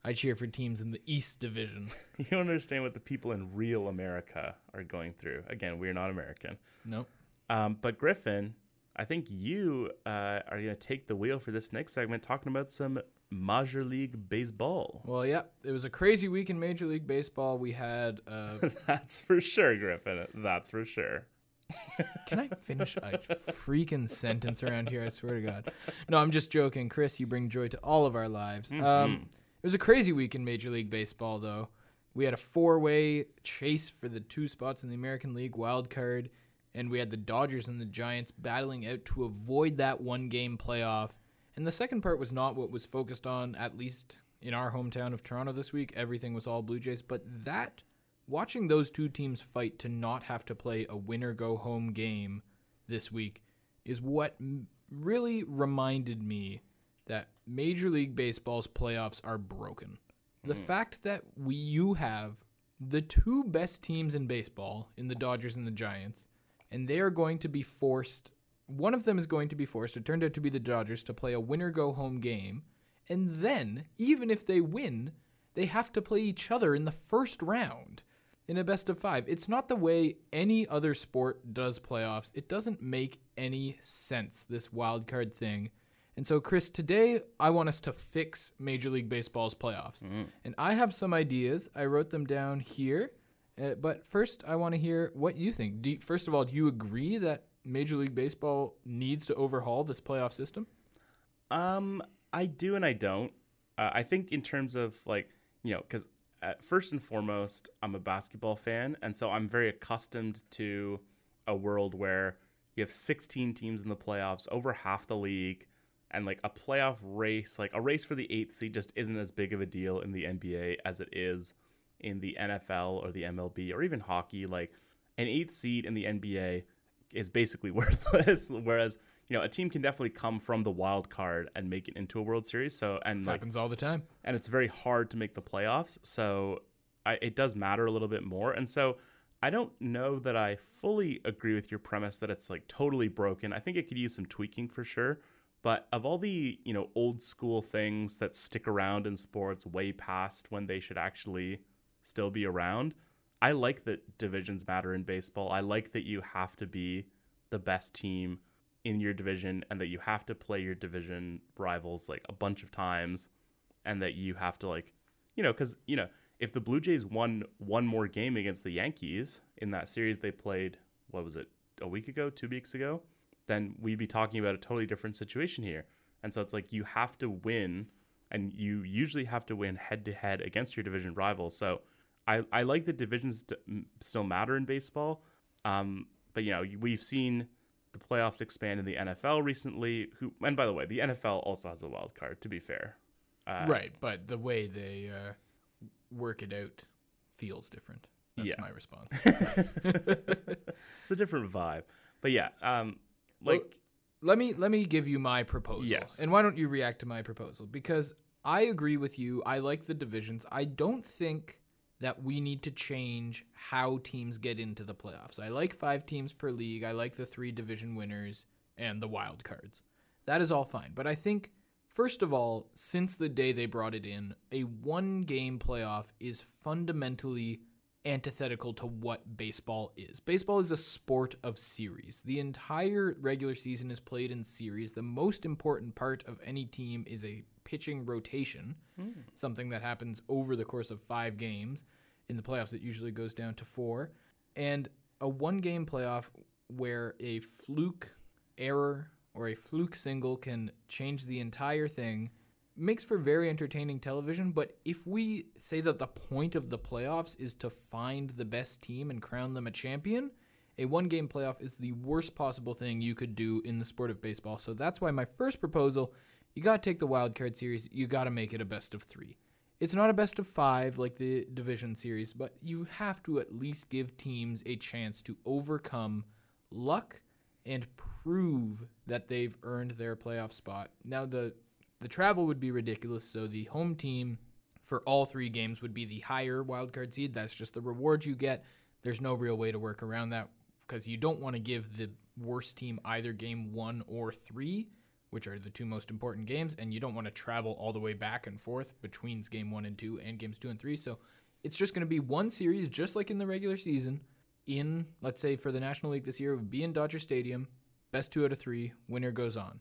I cheer for teams in the East Division. you don't understand what the people in real America are going through. Again, we're not American. Nope. Um, but Griffin, I think you uh, are going to take the wheel for this next segment, talking about some Major League Baseball. Well, yeah, it was a crazy week in Major League Baseball. We had. Uh, That's for sure, Griffin. That's for sure. Can I finish a freaking sentence around here? I swear to God. No, I'm just joking. Chris, you bring joy to all of our lives. Mm-hmm. Um, it was a crazy week in Major League Baseball, though. We had a four way chase for the two spots in the American League wild card, and we had the Dodgers and the Giants battling out to avoid that one game playoff and the second part was not what was focused on, at least in our hometown of Toronto this week. Everything was all Blue Jays. But that, watching those two teams fight to not have to play a winner go home game this week, is what really reminded me that Major League Baseball's playoffs are broken. The mm. fact that we you have the two best teams in baseball in the Dodgers and the Giants, and they are going to be forced one of them is going to be forced, it turned out to be the Dodgers, to play a winner go home game. And then, even if they win, they have to play each other in the first round in a best of five. It's not the way any other sport does playoffs. It doesn't make any sense, this wild card thing. And so, Chris, today I want us to fix Major League Baseball's playoffs. Mm-hmm. And I have some ideas. I wrote them down here. Uh, but first, I want to hear what you think. You, first of all, do you agree that Major League Baseball needs to overhaul this playoff system? Um, I do and I don't. Uh, I think in terms of like you know, because uh, first and foremost, I'm a basketball fan, and so I'm very accustomed to a world where you have 16 teams in the playoffs, over half the league, and like a playoff race, like a race for the eighth seed, just isn't as big of a deal in the NBA as it is in the NFL or the MLB or even hockey. Like an eighth seed in the NBA is basically worthless. Whereas you know a team can definitely come from the wild card and make it into a World Series. So and like Happens all the time. and it's very hard to make the playoffs. So I, it does matter a little bit more. And so I don't know that I fully agree with your premise that it's like totally broken. I think it could use some tweaking for sure. But of all the you know old school things that stick around in sports way past when they should actually still be around, I like that divisions matter in baseball. I like that you have to be the best team in your division and that you have to play your division rivals like a bunch of times and that you have to like you know cuz you know if the Blue Jays won one more game against the Yankees in that series they played what was it a week ago 2 weeks ago then we'd be talking about a totally different situation here and so it's like you have to win and you usually have to win head to head against your division rivals so I, I like that divisions st- still matter in baseball um, but you know we've seen the playoffs expand in the NFL recently. Who and by the way, the NFL also has a wild card. To be fair, uh, right, but the way they uh, work it out feels different. That's Yeah. my response. it's a different vibe. But yeah, um, Well, like let me let me give you my proposal. Yes. And why don't you react to my proposal? Because I agree with you. I like the divisions. I don't think that we need to change how teams get into the playoffs. I like 5 teams per league. I like the 3 division winners and the wild cards. That is all fine. But I think first of all, since the day they brought it in, a one game playoff is fundamentally antithetical to what baseball is. Baseball is a sport of series. The entire regular season is played in series. The most important part of any team is a pitching rotation, hmm. something that happens over the course of 5 games. In the playoffs it usually goes down to 4. And a one game playoff where a fluke error or a fluke single can change the entire thing makes for very entertaining television. But if we say that the point of the playoffs is to find the best team and crown them a champion, a one game playoff is the worst possible thing you could do in the sport of baseball. So that's why my first proposal you got to take the wild card series, you got to make it a best of three. It's not a best of five like the division series, but you have to at least give teams a chance to overcome luck and prove that they've earned their playoff spot. Now the the travel would be ridiculous, so the home team for all three games would be the higher wildcard seed. That's just the reward you get. There's no real way to work around that because you don't want to give the worst team either game one or three, which are the two most important games, and you don't want to travel all the way back and forth between game one and two and games two and three. So it's just going to be one series, just like in the regular season. In let's say for the National League this year, it would be in Dodger Stadium. Best two out of three. Winner goes on.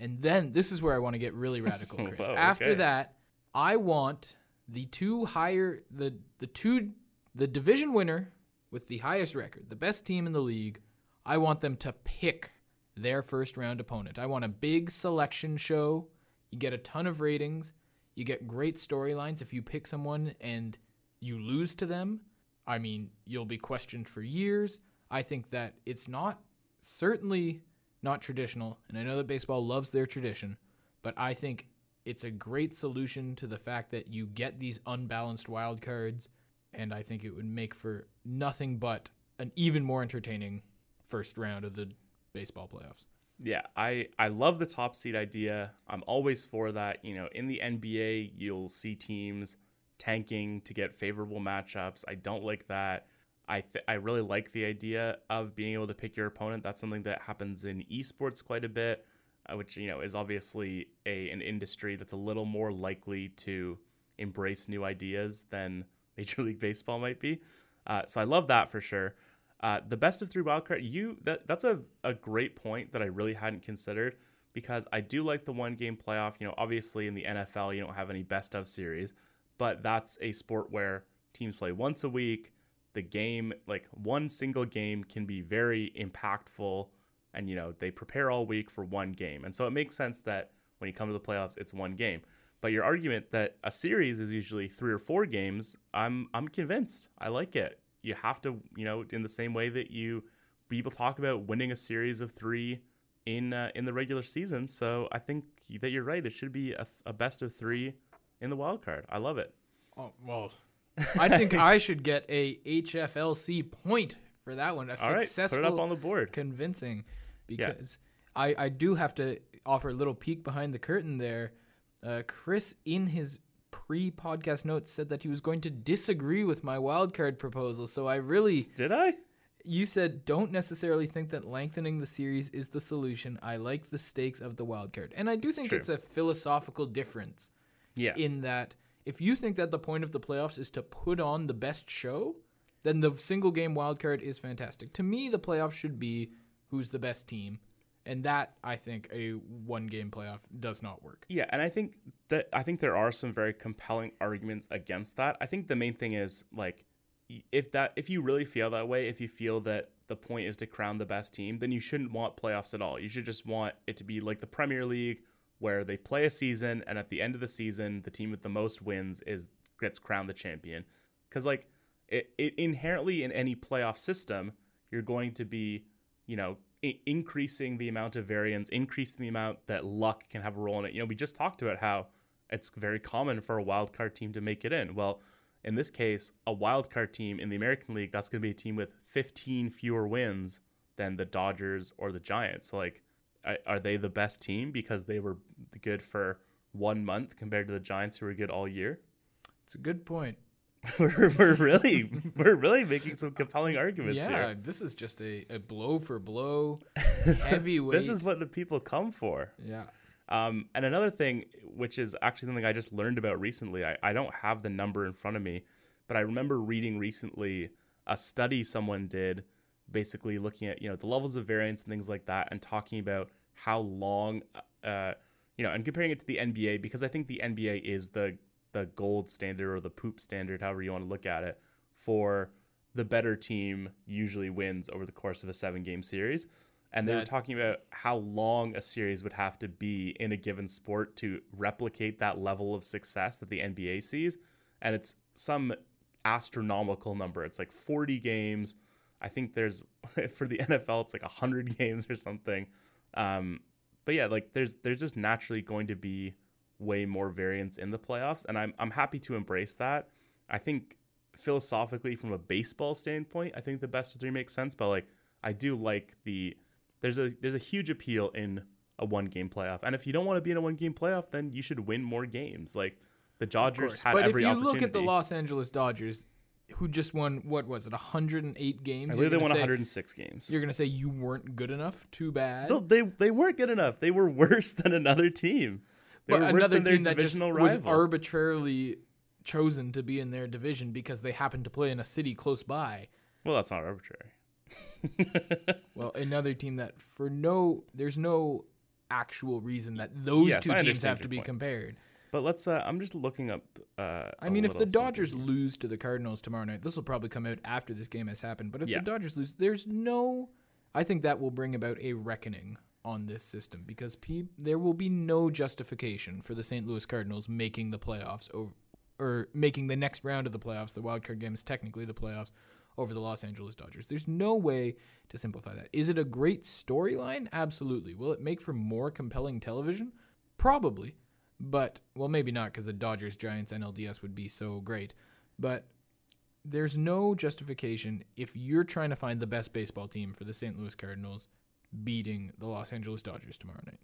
And then this is where I want to get really radical, Chris. After okay. that, I want the two higher the the two the division winner with the highest record, the best team in the league. I want them to pick their first round opponent. I want a big selection show. You get a ton of ratings. You get great storylines if you pick someone and you lose to them. I mean, you'll be questioned for years. I think that it's not certainly not traditional, and I know that baseball loves their tradition, but I think it's a great solution to the fact that you get these unbalanced wild cards, and I think it would make for nothing but an even more entertaining first round of the baseball playoffs. Yeah, I I love the top seed idea. I'm always for that. You know, in the NBA, you'll see teams tanking to get favorable matchups. I don't like that. I th- I really like the idea of being able to pick your opponent. That's something that happens in esports quite a bit, uh, which you know is obviously a an industry that's a little more likely to embrace new ideas than Major League Baseball might be. Uh, so I love that for sure. Uh, the best of three wildcard, you that that's a, a great point that I really hadn't considered because I do like the one game playoff. You know, obviously in the NFL you don't have any best of series, but that's a sport where teams play once a week. The game, like one single game, can be very impactful, and you know they prepare all week for one game, and so it makes sense that when you come to the playoffs, it's one game. But your argument that a series is usually three or four games, I'm I'm convinced. I like it. You have to, you know, in the same way that you people talk about winning a series of three in uh, in the regular season. So I think that you're right. It should be a, a best of three in the wild card. I love it. Oh well, I think I should get a HFLC point for that one. A All right, successful, put it up on the board. convincing, because I I do have to offer a little peek behind the curtain there. Uh, Chris, in his pre-podcast notes, said that he was going to disagree with my wildcard proposal. So I really Did I? you said don't necessarily think that lengthening the series is the solution. I like the stakes of the wild card. And I do think true. it's a philosophical difference Yeah. in that if you think that the point of the playoffs is to put on the best show, then the single game wild card is fantastic. To me, the playoffs should be who's the best team. And that I think a one game playoff does not work. Yeah, and I think that I think there are some very compelling arguments against that. I think the main thing is like if that if you really feel that way, if you feel that the point is to crown the best team, then you shouldn't want playoffs at all. You should just want it to be like the Premier League where they play a season and at the end of the season, the team with the most wins is gets crowned the champion. Cuz like it, it inherently in any playoff system, you're going to be, you know, I- increasing the amount of variance, increasing the amount that luck can have a role in it. You know, we just talked about how it's very common for a wild card team to make it in. Well, in this case, a wild card team in the American League, that's going to be a team with 15 fewer wins than the Dodgers or the Giants. So, like, are- are they the best team because they were good for one month compared to the Giants who were good all year? It's a good point. we're, we're really we're really making some compelling arguments yeah, here. this is just a, a blow for blow heavyweight. This is what the people come for. yeah. Um, and another thing, which is actually something I just learned about recently, I, I don't have the number in front of me, but I remember reading recently a study someone did, basically looking at you know the levels of variance and things like that, and talking about how long, uh, you know, and comparing it to the NBA because I think the NBA is the the gold standard or the poop standard, however you want to look at it, for the better team usually wins over the course of a seven game series. And they were That- talking about how long a series would have to be in a given sport to replicate that level of success that the NBA sees. And it's some astronomical number. It's like 40 games. I think there's for the NFL, it's like 100 games or something. Um, but yeah, like there's there's just naturally going to be way more variance in the playoffs, and I'm I'm happy to embrace that. I think philosophically, from a baseball standpoint, I think the best of three makes sense. But like, I do like the there's a there's a huge appeal in a one game playoff, and if you don't want to be in a one game playoff, then you should win more games. Like the Dodgers had but if you look at the Los Angeles Dodgers, who just won what was it, 108 games? I believe they won say- 106 games. You're gonna say you weren't good enough. Too bad. No, they they weren't good enough. They were worse than another team. They but were worse another than their team that just divisional was rival. arbitrarily chosen to be in their division because they happened to play in a city close by. well, that's not arbitrary. Well, another team that for no, there's no actual reason that those Yes, two I teams have to be point. compared. But let's. Uh, I'm just looking up. Uh, I mean, if the Dodgers something. lose to the Cardinals tomorrow night, this will probably come out after this game has happened. But if Yeah. the Dodgers lose, there's no. I think that will bring about a reckoning on this system because pe- there will be no justification for the St. Louis Cardinals making the playoffs over, or making the next round of the playoffs. The wild card game is technically the playoffs over the Los Angeles Dodgers. There's no way to simplify that. Is it a great storyline? Absolutely. Will it make for more compelling television? Probably. But well, maybe not because the Dodgers Giants NLDS would be so great. But there's no justification if you're trying to find the best baseball team for the St. Louis Cardinals beating the Los Angeles Dodgers tomorrow night.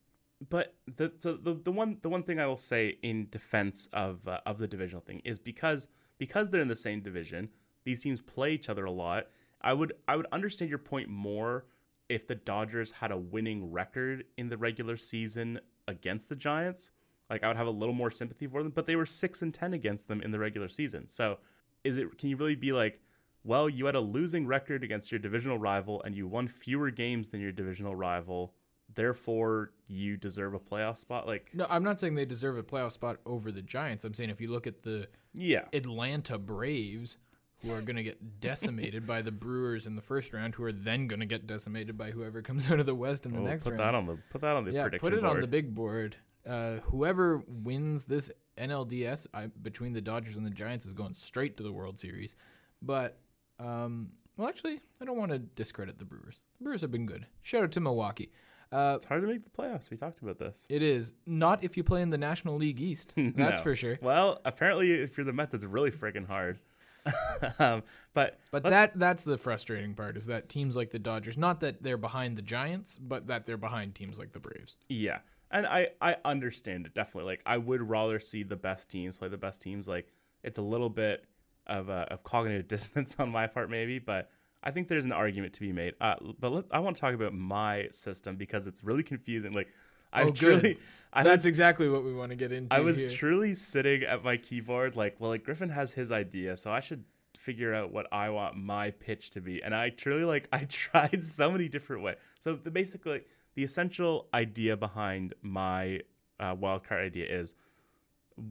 But the so the, the one the one thing I will say in defense of uh, of the divisional thing is because because they're in the same division, these teams play each other a lot. I would I would understand your point more if the Dodgers had a winning record in the regular season against the Giants. Like I would have a little more sympathy for them, but they were 6 and 10 against them in the regular season. So, is it can you really be like, well, you had a losing record against your divisional rival and you won fewer games than your divisional rival therefore you deserve a playoff spot like No, I'm not saying they deserve a playoff spot over the Giants. I'm saying if you look at the yeah Atlanta Braves, who are going to get decimated by the Brewers in the first round, who are then going to get decimated by whoever comes out of the West in the Well, next put round. that on the put that on the yeah, prediction put it on the big board. Uh, whoever wins this NLDS I, between the Dodgers and the Giants is going straight to the World Series. But um, well, actually, I don't want to discredit the Brewers. The Brewers have been good. Shout out to Milwaukee. Uh, it's hard to make the playoffs we talked about this it is not if you play in the National League East. That's No. for sure. well apparently if you're the mets it's really freaking hard um, but But that that's the frustrating part is that teams like the Dodgers, not that they're behind the Giants, but that they're behind teams like the Braves. Yeah. And I, I understand it definitely. Like I would rather see the best teams play the best teams. Like it's a little bit of a, of cognitive dissonance on my part maybe, but I think there's an argument to be made. Uh, but let, I want to talk about my system because it's really confusing. Like I Oh, truly I That's was, exactly what we want to get into. I was here. truly sitting at my keyboard like, well, like Griffin has his idea, so I should figure out what I want my pitch to be. And I truly like I tried so many different ways. So the basically the essential idea behind my uh, wildcard idea is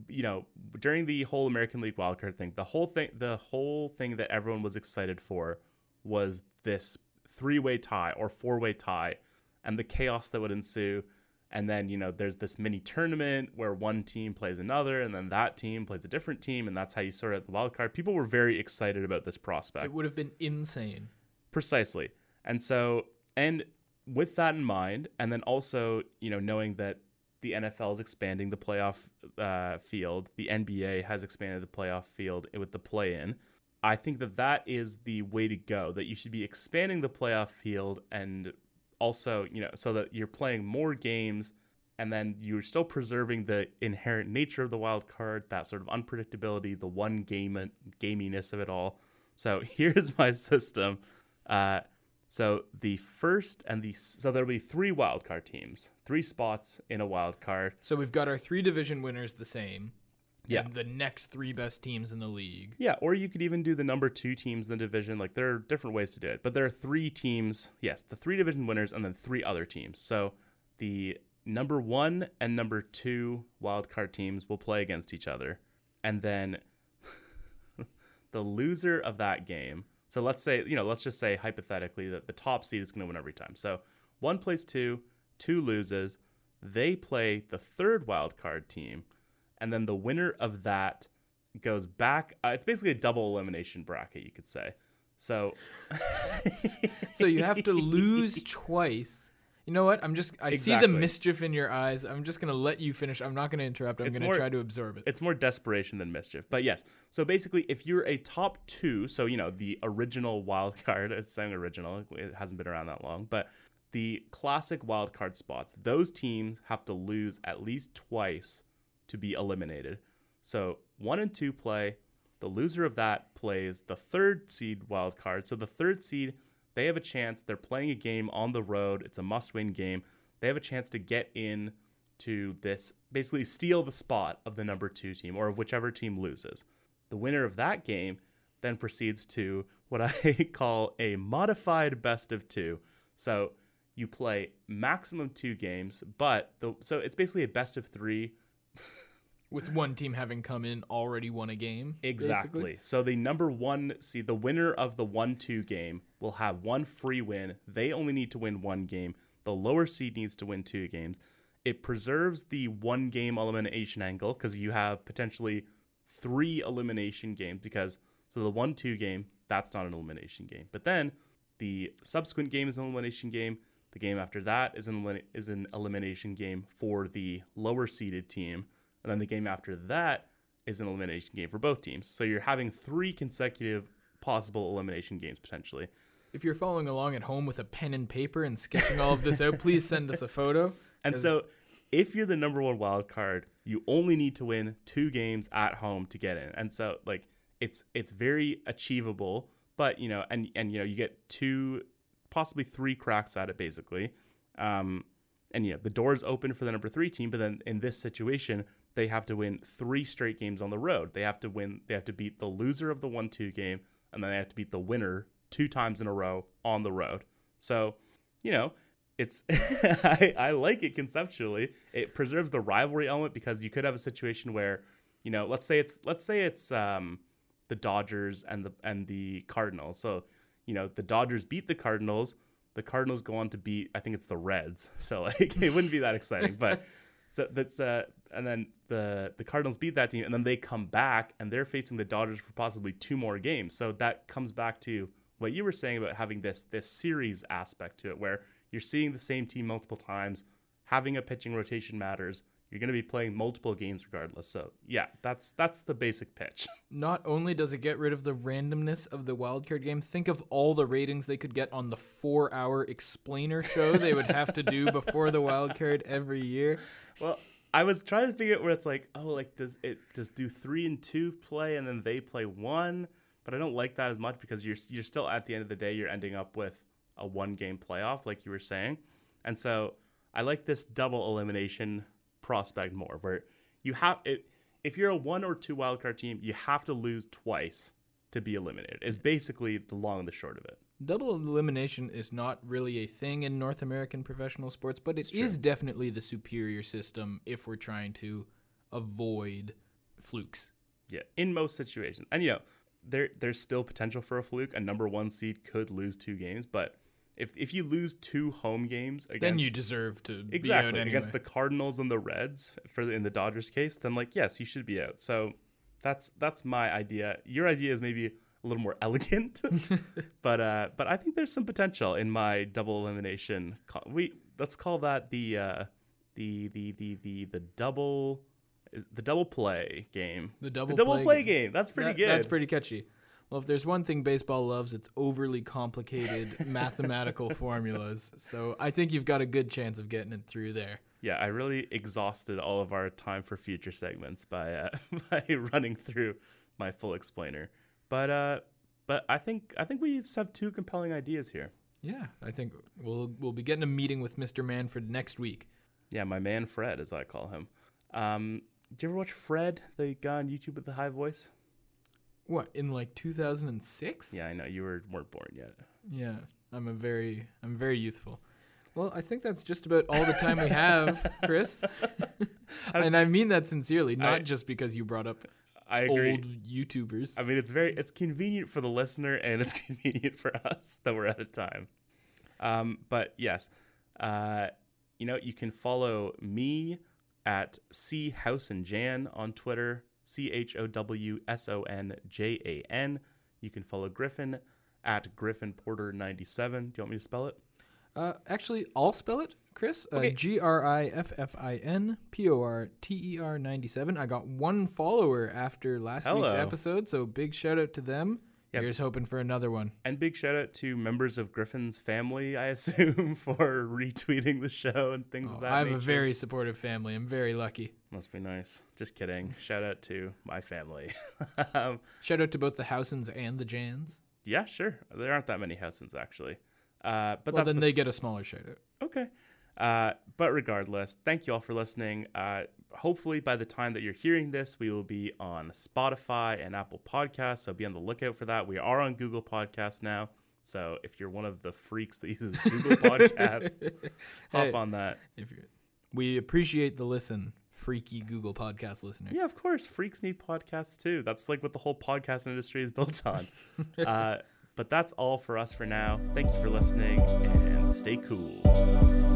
you know during the whole American League wildcard thing, the whole thing the whole thing that everyone was excited for was this three-way tie or four-way tie and the chaos that would ensue. And then you know there's this mini tournament where one team plays another and then that team plays a different team and that's how you sort out the wild card. People were very excited about this prospect. It would have been insane. precisely. And so and with that in mind and then also you know knowing that the nfl is expanding the playoff uh, field the nba has expanded the playoff field with the play-in i think that that is the way to go that you should be expanding the playoff field and also you know so that you're playing more games and then you're still preserving the inherent nature of the wild card that sort of unpredictability the one game gaminess of it all. So here's my system. Uh, so the first and the so there'll be three wild card teams three spots in a wild card So we've got our three division winners the same. Yeah. And the next three best teams in the league. Yeah, or you could even do the number two teams in the division. Like there are different ways to do it, but there are three teams. Yes, the three division winners and then three other teams. So the number one and number two wild card teams will play against each other, and then the loser of that game. So let's say you know, let's just say hypothetically that the top seed is going to win every time. So one plays two, two loses. They play the third wild card team, and then the winner of that goes back. Uh, it's basically a double elimination bracket, you could say. So, So you have to lose twice. You know what? I'm just I see the mischief in your eyes. I'm just gonna let you finish. I'm not gonna interrupt. I'm It's gonna more- try to absorb it. it's more desperation than mischief. But yes, so basically, if you're a top two, so you know the original wild card, it's saying original, it hasn't been around that long, but the classic wild card spots, those teams have to lose at least twice to be eliminated. So one and two play. The loser of that plays the third seed wild card. So the third seed, they have a chance. They're playing a game on the road. It's a must-win game. They have a chance to get in to this, basically steal the spot of the number two team or of whichever team loses. The winner of that game then proceeds to what I call a modified best of two. So you play maximum two games, but the so it's basically a best of three With one team having come in already won a game. Exactly. basically. So the number one seed, the winner of the one two game, will have one free win. They only need to win one game. The lower seed needs to win two games. It preserves the one game elimination angle because you have potentially three elimination games. Because so the one two game, that's not an elimination game. But then the subsequent game is an elimination game. The game after that is an is an elimination game for the lower seeded team, and then the game after that is an elimination game for both teams. So you're having three consecutive possible elimination games potentially. If you're following along at home with a pen and paper and sketching all of this out, please send us a photo. And so if you're the number one wild card, you only need to win two games at home to get in. And so like it's it's very achievable, but you know, and and you know, you get two possibly three cracks at it basically. Um and you know, the door's open for the number three team, but then in this situation, they have to win three straight games on the road. They have to win they have to beat the loser of the one two game, and then they have to beat the winner two times in a row on the road. So, you know, it's I, I like it conceptually. It preserves the rivalry element because you could have a situation where, you know, let's say it's let's say it's um, the Dodgers and the and the Cardinals. So, you know, the Dodgers beat the Cardinals. The Cardinals go on to beat I think it's the Reds. So like it wouldn't be that exciting, but so that's uh and then the the Cardinals beat that team and then they come back and they're facing the Dodgers for possibly two more games. So that comes back to what you were saying about having this this series aspect to it where you're seeing the same team multiple times, having a pitching rotation matters. You're going to be playing multiple games regardless. So yeah, that's that's the basic pitch. Not only does it get rid of the randomness of the wildcard game, think of all the ratings they could get on the four-hour explainer show they would have to do before the wildcard every year. Well, I was trying to figure out where it's like, oh, like does it does do three and two play and then they play one? But I don't like that as much because you're you're still at the end of the day you're ending up with a one game playoff, like you were saying, and so I like this double elimination prospect more, where you have it. If you're a one or two wildcard team, you have to lose twice to be eliminated. It's basically the long and the short of it. Double elimination is not really a thing in North American professional sports, but It's definitely the superior system if we're trying to avoid flukes. Yeah, in most situations, and you know, there there's still potential for a fluke. A number one seed could lose two games, but if if you lose two home games against then you deserve to be out exactly anyway. against the Cardinals and the Reds for the, in the Dodgers case, then like yes, you should be out. So that's that's my idea. Your idea is maybe a little more elegant, but uh, but I think there's some potential in my double elimination. We let's call that the uh, the the the the the double the double play game. The double the double play play, game. game. That's pretty That- good. That's pretty catchy. Well, if there's one thing baseball loves, it's overly complicated mathematical formulas. So I think you've got a good chance of getting it through there. yeah, I really exhausted all of our time for future segments by uh, by running through my full explainer. But uh, but I think I think we have two compelling ideas here. Yeah, I think we'll we'll be getting a meeting with Mr. Manfred next week. Yeah, my man Fred, as I call him. Um, do you ever watch Fred, the guy on YouTube with the high voice? What in like 2006? Yeah, I know you were weren't born yet. Yeah, I'm a very I'm very youthful. Well, I think that's just about all the time we have, Chris. and I mean that sincerely, not I- just because you brought up I agree. old YouTubers. I mean, it's very it's convenient for the listener and it's convenient for us that we're out of time. Um, but yes, uh, you know, you can follow me at C Howson Jan on Twitter, C H O W S O N J A N. You can follow Griffin at Griffin Porter ninety seven. Do you want me to spell it? Uh, actually, I'll spell it, Chris. Uh, Okay. G R I F F I N P O R T E R 97. I got one follower after last week's episode, so big shout out to them. Yep. Here's hoping for another one. And big shout out to members of Griffin's family, I assume, for retweeting the show and things of that Oh, I have nature. a very supportive family. I'm very lucky. Must be nice. Just kidding. Shout out to my family. um, Shout out to both the Howsons and the Jans. yeah, sure. There aren't that many Howsons actually. Uh, but Well, that's then bes- they get a smaller shout out. okay. Uh, but regardless, thank you all for listening. Uh, hopefully, by the time that you're hearing this, we will be on Spotify and Apple Podcasts. So be on the lookout for that. We are on Google Podcasts now. So if you're one of the freaks that uses Google Podcasts, hop Hey. on that. We appreciate the listen, freaky Google Podcast listener. Yeah, of course. Freaks need podcasts too. That's like what the whole podcast industry is built on. uh, but that's all for us for now. Thank you for listening and stay cool.